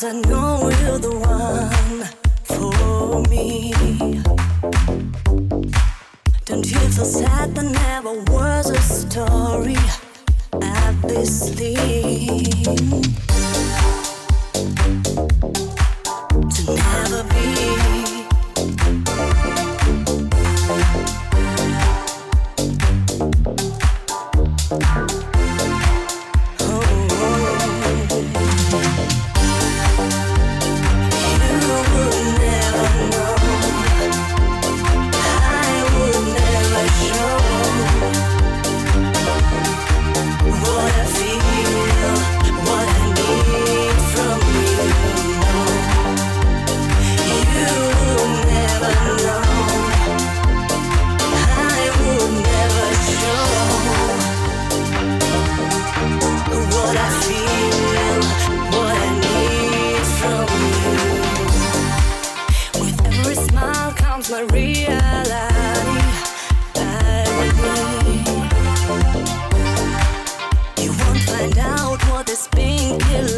I know. Can't you see?